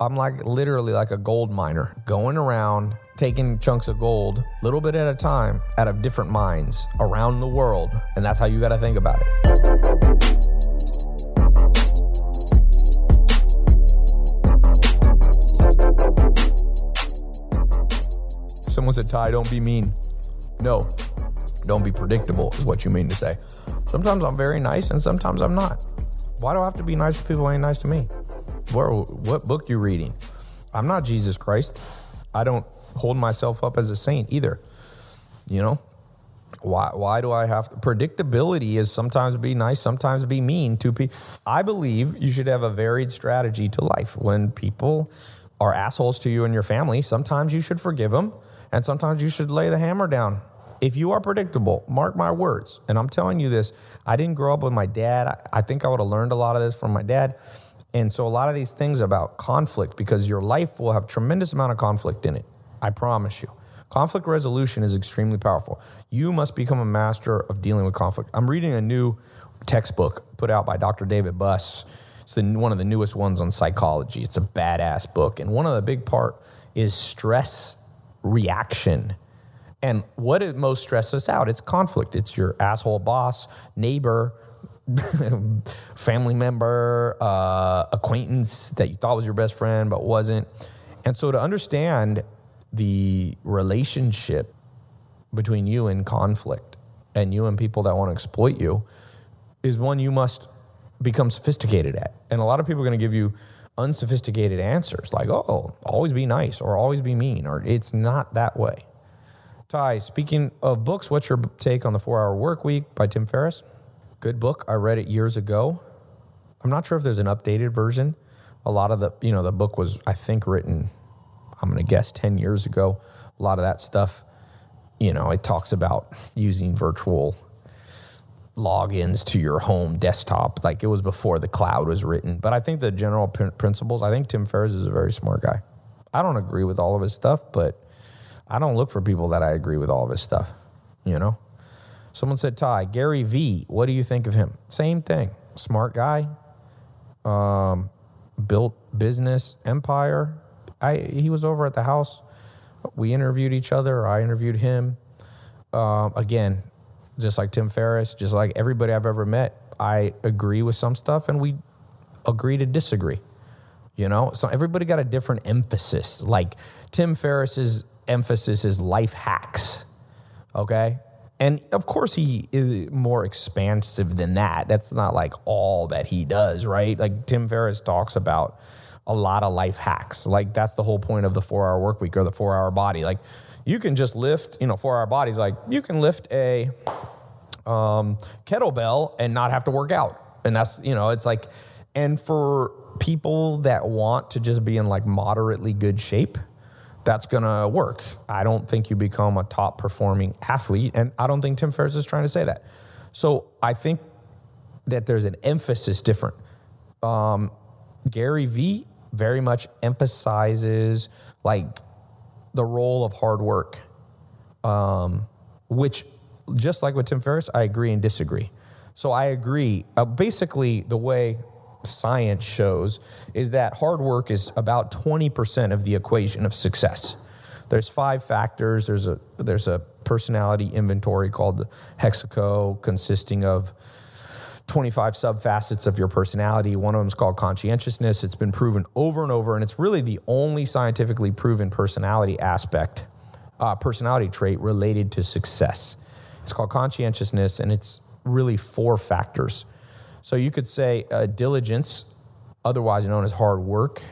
I'm like literally like a gold miner going around taking chunks of gold, little bit at a time, out of different mines around the world. And that's how you got to think about it. Someone said, Tai, don't be mean. No, don't be predictable, is what you mean to say. Sometimes I'm very nice and sometimes I'm not. Why do I have to be nice to people who ain't nice to me? Where, what book you reading? I'm not Jesus Christ. I don't hold myself up as a saint either. You know? Why why do I have to predictability is sometimes be nice, sometimes be mean to people. I believe you should have a varied strategy to life. When people are assholes to you and your family, sometimes you should forgive them and sometimes you should lay the hammer down. If you are predictable, mark my words. And I'm telling you this, I didn't grow up with my dad. I, I think I would have learned a lot of this from my dad. And so a lot of these things about conflict, because your life will have tremendous amount of conflict in it. I promise you. Conflict resolution is extremely powerful. You must become a master of dealing with conflict. I'm reading a new textbook put out by Dr. David Buss. It's the, one of the newest ones on psychology. It's a badass book. And one of the big part is stress reaction. And what it most stresses us out, it's conflict. It's your asshole boss, neighbor, family member, uh, acquaintance that you thought was your best friend but wasn't. And so to understand the relationship between you and conflict and you and people that want to exploit you is one you must become sophisticated at. And a lot of people are going to give you unsophisticated answers like, oh, always be nice or always be mean, or it's not that way. Tai, speaking of books, what's your take on the Four Hour Work Week by Tim Ferriss? Good book. I read it years ago. I'm not sure if there's an updated version. A lot of the, you know, the book was, I think, written, I'm going to guess 10 years ago. A lot of that stuff, you know, it talks about using virtual logins to your home desktop. Like it was before the cloud was written. But I think the general pr- principles, I think Tim Ferriss is a very smart guy. I don't agree with all of his stuff, but I don't look for people that I agree with all of his stuff, you know? Someone said, Tai, Gary Vee, what do you think of him? Same thing. Smart guy, um, built business empire. I, he was over at the house. We interviewed each other. I interviewed him. Um, again, just like Tim Ferriss, just like everybody I've ever met, I agree with some stuff and we agree to disagree. You know, so everybody got a different emphasis. Like Tim Ferriss's emphasis is life hacks. Okay. And of course, he is more expansive than that. That's not like all that he does, right? Like Tim Ferriss talks about a lot of life hacks. Like that's the whole point of the four hour work week or the four hour body. Like you can just lift, you know, four hour bodies. Like you can lift a um, kettlebell and not have to work out. And that's, you know, it's like, and for people that want to just be in like moderately good shape, that's going to work. I don't think you become a top performing athlete. And I don't think Tim Ferriss is trying to say that. So I think that there's an emphasis different. Um, Gary Vee very much emphasizes like the role of hard work, um, which just like with Tim Ferriss, I agree and disagree. So I agree. Uh, basically, the way science shows is that hard work is about 20% of the equation of success. There's five factors. There's a there's a personality inventory called the Hexaco consisting of 25 subfacets of your personality. One of them is called conscientiousness. It's been proven over and over, and it's really the only scientifically proven personality aspect, uh, personality trait related to success. It's called conscientiousness, and it's really four factors. So you could say uh, diligence, otherwise known as hard work,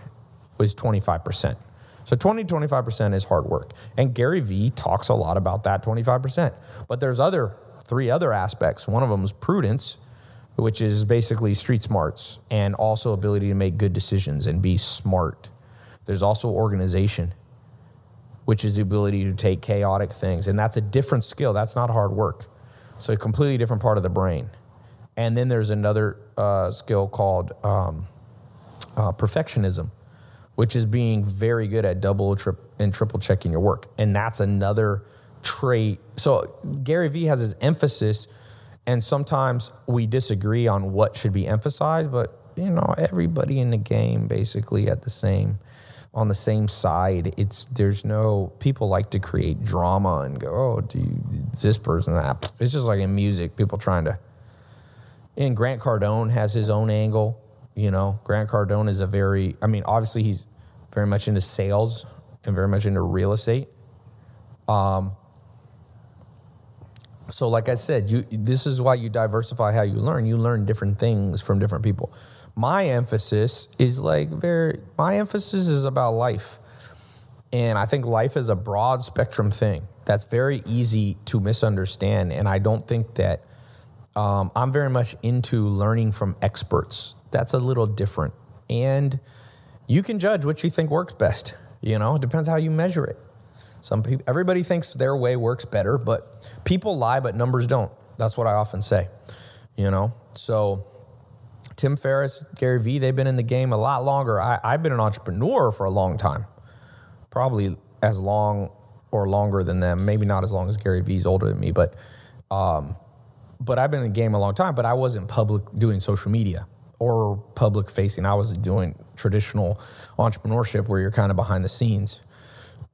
was 25%. So 20 25% is hard work. And Gary Vee talks a lot about that 25%. But there's other three other aspects. One of them is prudence, which is basically street smarts and also ability to make good decisions and be smart. There's also organization, which is the ability to take chaotic things. And that's a different skill. That's not hard work. So a completely different part of the brain. And then there's another uh, skill called um, uh, perfectionism, which is being very good at double trip, and triple checking your work. And that's another trait. So Gary Vee has his emphasis, and sometimes we disagree on what should be emphasized, but you know, everybody in the game basically at the same on the same side. It's there's no people like to create drama and go, oh, do you, this person that? It's just like in music, people trying to. And Grant Cardone has his own angle. You know, Grant Cardone is a very. I mean, obviously he's very much into sales and very much into real estate. Um. So, like I said, you this is why you diversify how you learn. You learn different things from different people my emphasis is like very my emphasis is about life and i think life is a broad spectrum thing that's very easy to misunderstand and i don't think that um, i'm very much into learning from experts. That's a little different. And you can judge what you think works best you know? It depends how you measure it. Some people everybody thinks their way works better but people lie but numbers don't. That's what i often say you know? So Tim Ferriss, Gary Vee, they've been in the game a lot longer. I, I've been an entrepreneur for a long time, probably as long or longer than them. Maybe not as long as Gary Vee's older than me, but um, but I've been in the game a long time. But I wasn't public doing social media or public facing. I was doing traditional entrepreneurship where you're kind of behind the scenes.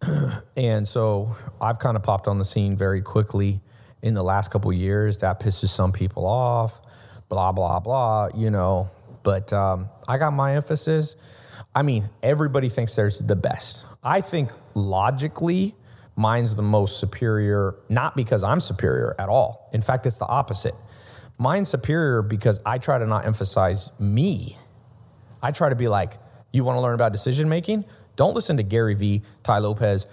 and so I've kind of popped on the scene very quickly in the last couple years. That pisses some people off blah, blah, blah, you know. But um, I got my emphasis. I mean, everybody thinks theirs the best. I think logically, mine's the most superior, not because I'm superior at all. In fact, it's the opposite. Mine's superior because I try to not emphasize me. I try to be like, you want to learn about decision making? Don't listen to Gary Vee, Tai Lopez,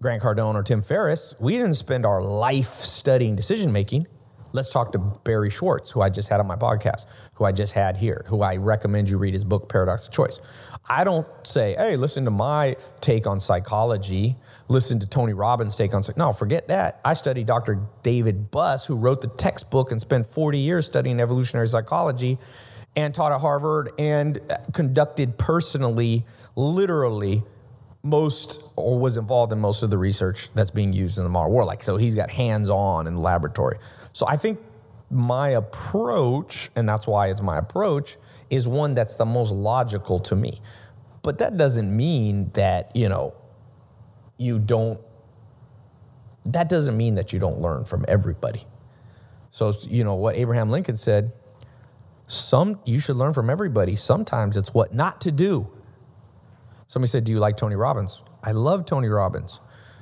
Grant Cardone, or Tim Ferriss. We didn't spend our life studying decision making. Let's talk to Barry Schwartz, who I just had on my podcast, who I just had here, who I recommend you read his book, Paradox of Choice. I don't say, hey, listen to my take on psychology, listen to Tony Robbins' take on psychology. No, forget that. I study Dr. David Buss, who wrote the textbook and spent 40 years studying evolutionary psychology and taught at Harvard and conducted personally, literally, most or was involved in most of the research that's being used in the modern war. Like, so he's got hands on in the laboratory. So I think my approach, and that's why it's my approach, is one that's the most logical to me. But that doesn't mean that, you know, you don't, that doesn't mean that you don't learn from everybody. So, you know, what Abraham Lincoln said, some, you should learn from everybody. Sometimes it's what not to do. Somebody said, Do you like Tony Robbins? I love Tony Robbins.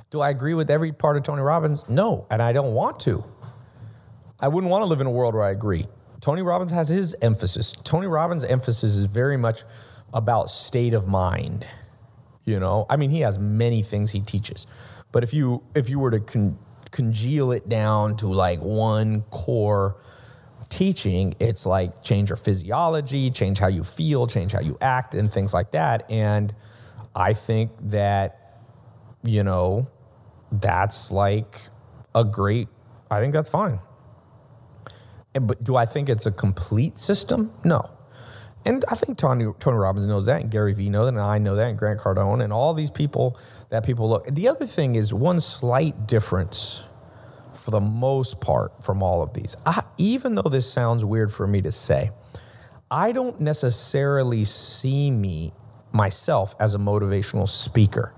Do I agree with every part of Tony Robbins? No, and I don't want to. I wouldn't want to live in a world where I agree. Tony Robbins has his emphasis. Tony Robbins' emphasis is very much about state of mind. You know, I mean, he has many things he teaches, but if you if you were to con- congeal it down to like one core teaching, it's like change your physiology, change how you feel, change how you act, and things like that. And I think that you know that's like a great. I think that's fine. But do I think it's a complete system? No. And I think Tony, Tony Robbins knows that, and Gary Vee knows that, and I know that, and Grant Cardone, and all these people that people look. The other thing is one slight difference for the most part from all of these. I, even though this sounds weird for me to say, I don't necessarily see me myself as a motivational speaker.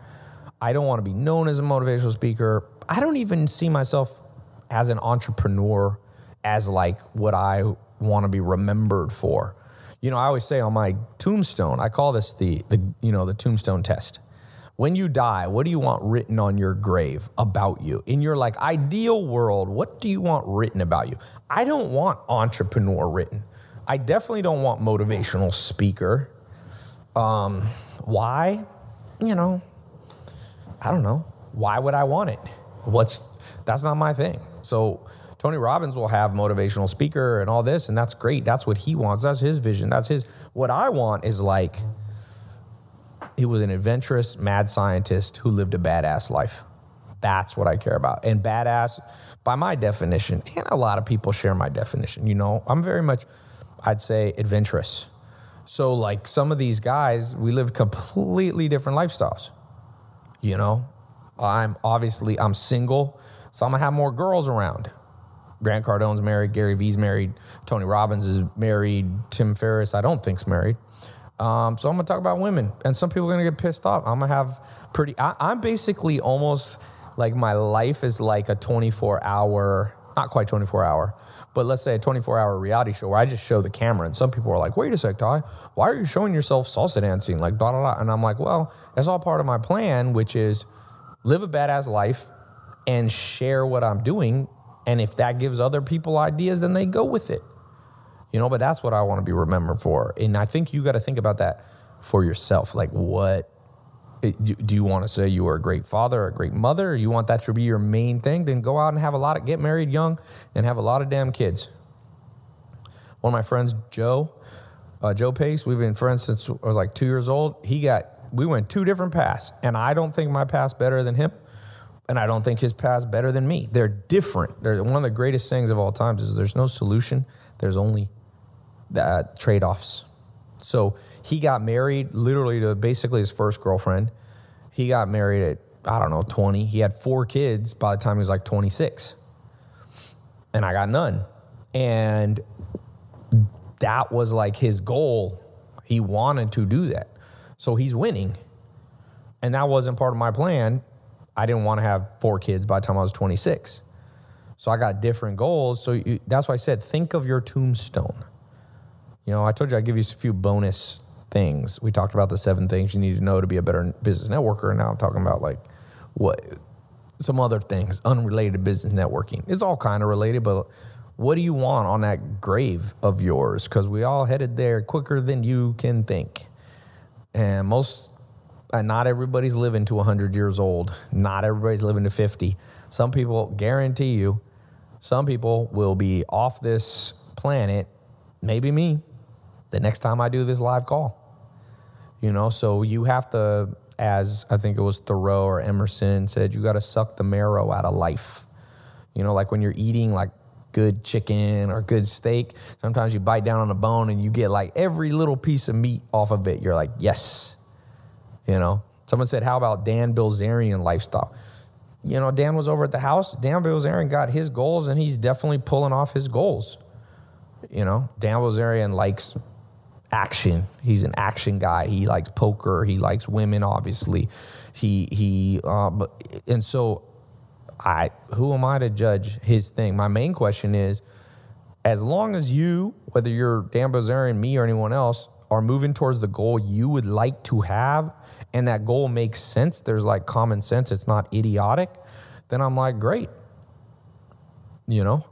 I don't want to be known as a motivational speaker. I don't even see myself as an entrepreneur as like what I want to be remembered for. You know, I always say on my tombstone, I call this the the you know the tombstone test. When you die, what do you want written on your grave about you? In your like ideal world, what do you want written about you? I don't want entrepreneur written. I definitely don't want motivational speaker. Um, why? You know, I don't know. Why would I want it? What's that's not my thing. So Tony Robbins will have motivational speaker and all this, and that's great. That's what he wants. That's his vision. That's his. What I want is like, he was an adventurous, mad scientist who lived a badass life. That's what I care about. And badass, by my definition, and a lot of people share my definition, you know, I'm very much, I'd say, adventurous. So, like some of these guys, we live completely different lifestyles. You know, I'm obviously I'm single, so I'm gonna have more girls around. Grant Cardone's married, Gary Vee's married, Tony Robbins is married, Tim Ferriss I don't think's married. Um, so I'm gonna talk about women, and some people are gonna get pissed off. I'm gonna have pretty. I, I'm basically almost like my life is like a 24 hour, not quite 24 hour, but let's say a 24 hour reality show where I just show the camera, and some people are like, "Wait a sec, Tai, why are you showing yourself salsa dancing?" Like blah blah blah, and I'm like, "Well, that's all part of my plan, which is live a badass life and share what I'm doing, and if that gives other people ideas, then they go with it." you know but that's what i want to be remembered for. And i think you got to think about that for yourself like what do you want to say you were a great father a great mother? You want that to be your main thing? Then go out and have a lot of get married young and have a lot of damn kids. One of my friends joe uh, joe pace we've been friends since i was like two years old. He got we went two different paths. And i don't think my path's better than him and I don't think his path's better than me. They're different. They're one of the greatest things of all times is there's no solution. There's only that uh, trade offs. So he got married literally to basically his first girlfriend. He got married at, I don't know, 20. He had four kids by the time he was like 26. And I got none. And that was like his goal. He wanted to do that. So he's winning. And that wasn't part of my plan. I didn't want to have four kids by the time I was 26. So I got different goals. So you, that's why I said, think of your tombstone. You know, I told you I'd give you a few bonus things. We talked about the seven things you need to know to be a better business networker. And now I'm talking about like what some other things unrelated to business networking. It's all kind of related, but what do you want on that grave of yours? Because we all headed there quicker than you can think. And most, not everybody's living to 100 years old. Not everybody's living to 50. Some people, guarantee you, some people will be off this planet, maybe me, the next time I do this live call. You know, so you have to, as I think it was Thoreau or Emerson said, you got to suck the marrow out of life. You know, like when you're eating like good chicken or good steak, sometimes you bite down on the bone and you get like every little piece of meat off of it. You're like, yes. You know, someone said, how about Dan Bilzerian lifestyle? You know, Dan was over at the house. Dan Bilzerian got his goals and he's definitely pulling off his goals. You know, Dan Bilzerian likes action. He's an action guy. He likes poker. He likes women, obviously. He he. Uh, but, and so, I who am I to judge his thing? My main question is, as long as you, whether you're Dan Bilzerian, me, or anyone else, are moving towards the goal you would like to have, and that goal makes sense. There's like common sense. It's not idiotic. Then I'm like, great. You know,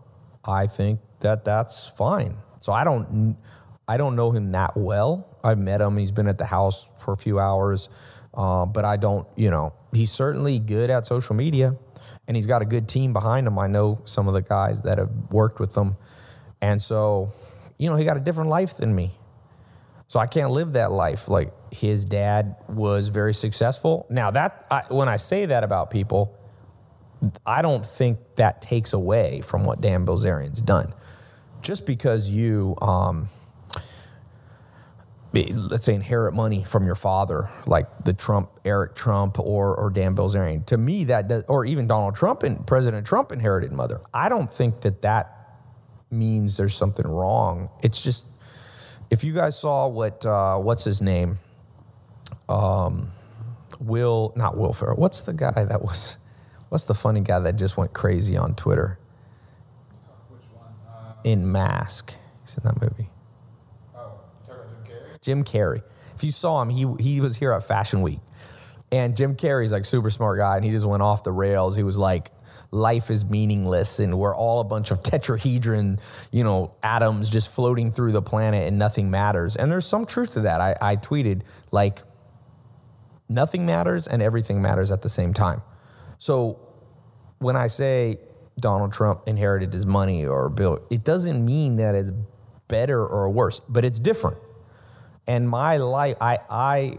I think that that's fine. So I don't I don't know him that well. I've met him. He's been at the house for a few hours, uh, but I don't. You know, he's certainly good at social media, and he's got a good team behind him. I know some of the guys that have worked with him, and so you know he got a different life than me. So I can't live that life. Like his dad was very successful. Now that I, when I say that about people, I don't think that takes away from what Dan Bilzerian's done. Just because you um, let's say inherit money from your father, like the Trump, Eric Trump, or or Dan Bilzerian. To me, that does, or even Donald Trump and President Trump inherited mother. I don't think that that means there's something wrong. It's just if you guys saw what uh, what's his name, um, Will not Will Ferrell. What's the guy that was? What's the funny guy that just went crazy on Twitter? Which one? Uh, in Mask. He's in that movie. Oh, Jim Carrey. Jim Carrey. If you saw him, he he was here at Fashion Week, and Jim Carrey's like super smart guy, and he just went off the rails. He was like, "Life is meaningless, and we're all a bunch of tetrahedron, you know, atoms just floating through the planet, and nothing matters." And there's some truth to that. I, I tweeted like, "Nothing matters, and everything matters at the same time." So when I say Donald Trump inherited his money or Bill, it doesn't mean that it's better or worse, but it's different and my life, I I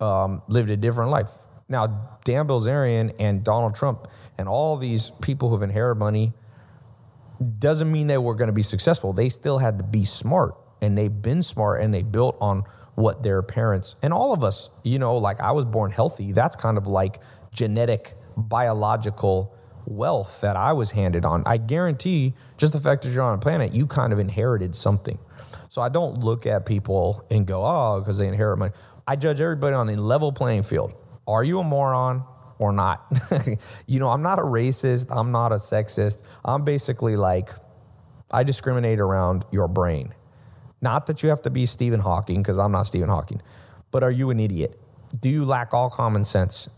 um, lived a different life. Now, Dan Bilzerian and Donald Trump and all these people who've inherited money doesn't mean they were going to be successful. They still had to be smart, and they've been smart, and they built on what their parents and all of us. You know, like I was born healthy. That's kind of like genetic, biological wealth that I was handed on. I guarantee, just the fact that you're on a planet, you kind of inherited something. So I don't look at people and go, oh, because they inherit money. I judge everybody on a level playing field. Are you a moron or not? you know, I'm not a racist. I'm not a sexist. I'm basically like, I discriminate around your brain. Not that you have to be Stephen Hawking, because I'm not Stephen Hawking, but are you an idiot? Do you lack all common sense?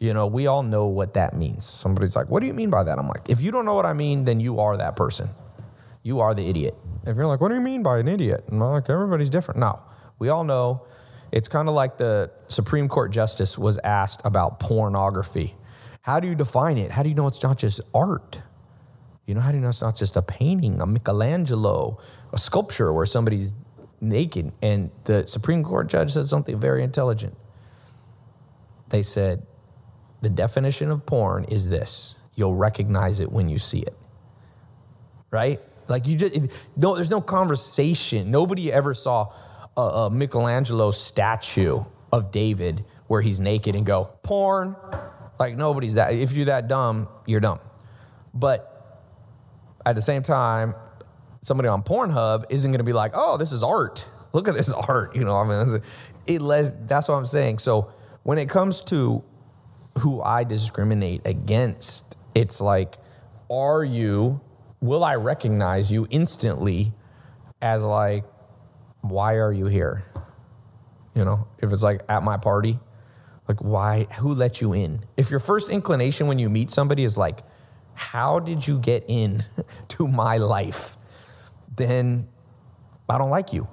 You know, we all know what that means. Somebody's like, what do you mean by that? I'm like, if you don't know what I mean, then you are that person. You are the idiot. If you're like, what do you mean by an idiot? I'm like, everybody's different. No, we all know. It's kind of like the Supreme Court justice was asked about pornography. How do you define it? How do you know it's not just art? You know, how do you know it's not just a painting, a Michelangelo, a sculpture where somebody's naked? And the Supreme Court judge said something very intelligent. They said, the definition of porn is this you'll recognize it when you see it. Right? Like you just, no, there's no conversation. Nobody ever saw a, a Michelangelo statue of David where he's naked and go, porn. Like nobody's that. If you're that dumb, you're dumb. But at the same time, somebody on Pornhub isn't going to be like, "Oh, this is art. Look at this art." You know, I mean, it les- that's what I'm saying. So when it comes to who I discriminate against, it's like, are you? Will I recognize you instantly as like, why are you here? You know, if it's like at my party, like why? Who let you in? If your first inclination when you meet somebody is like, how did you get in to my life? Then I don't like you.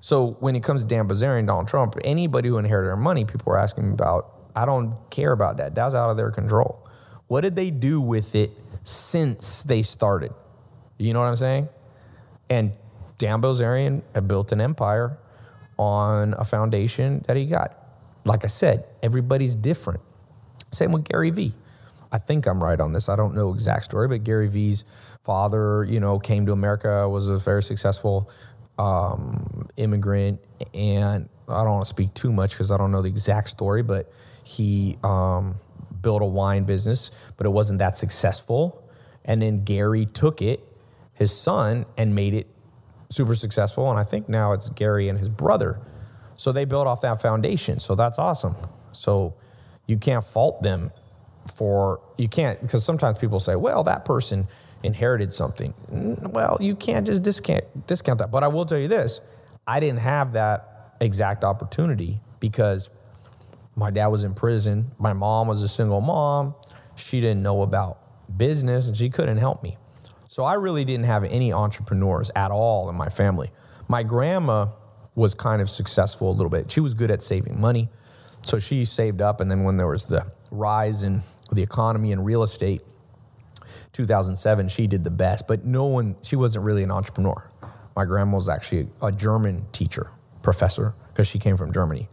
So when it comes to Dan Bilzerian, Donald Trump, anybody who inherited their money, people were asking me about. I don't care about that. That's out of their control. What did they do with it since they started? You know what I'm saying? And Dan Bilzerian built an empire on a foundation that he got. Like I said, everybody's different. Same with Gary Vee. I think I'm right on this. I don't know exact story, but Gary Vee's father, you know, came to America, was a very successful um, immigrant, and I don't want to speak too much because I don't know the exact story, but he um, built a wine business, but it wasn't that successful. And then Gary took it, his son, and made it super successful. And I think now it's Gary and his brother. So they built off that foundation. So that's awesome. So you can't fault them for you can't because sometimes people say, well, that person inherited something. Well, you can't just discount discount that. But I will tell you this: I didn't have that exact opportunity because my dad was in prison. My mom was a single mom. She didn't know about business and she couldn't help me. So I really didn't have any entrepreneurs at all in my family. My grandma was kind of successful a little bit. She was good at saving money. So she saved up and then when there was the rise in the economy and real estate 2007 she did the best but no one she wasn't really an entrepreneur my grandma was actually a german teacher professor because she came from germany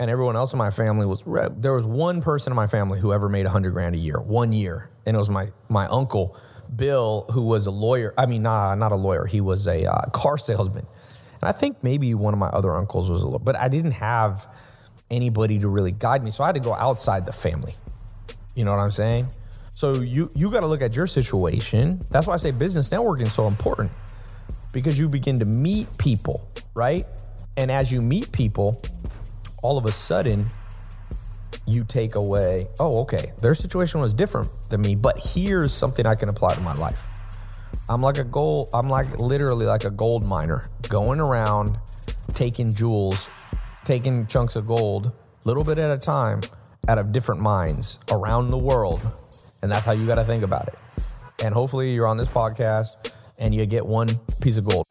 and everyone else in my family was there was one person in my family who ever made 100 grand a year one year and it was my my uncle bill who was a lawyer i mean nah, not a lawyer he was a uh, car salesman and i think maybe one of my other uncles was a little but i didn't have anybody to really guide me so i had to go outside the family you know what I'm saying? So you you got to look at your situation. That's why I say business networking is so important because you begin to meet people, right? And as you meet people, all of a sudden you take away, oh, okay, their situation was different than me, but here's something I can apply to my life. I'm like a gold, I'm like literally like a gold miner going around taking jewels, taking chunks of gold, little bit at a time out of different mines around the world. And that's how you got to think about it. And hopefully you're on this podcast and you get one piece of gold.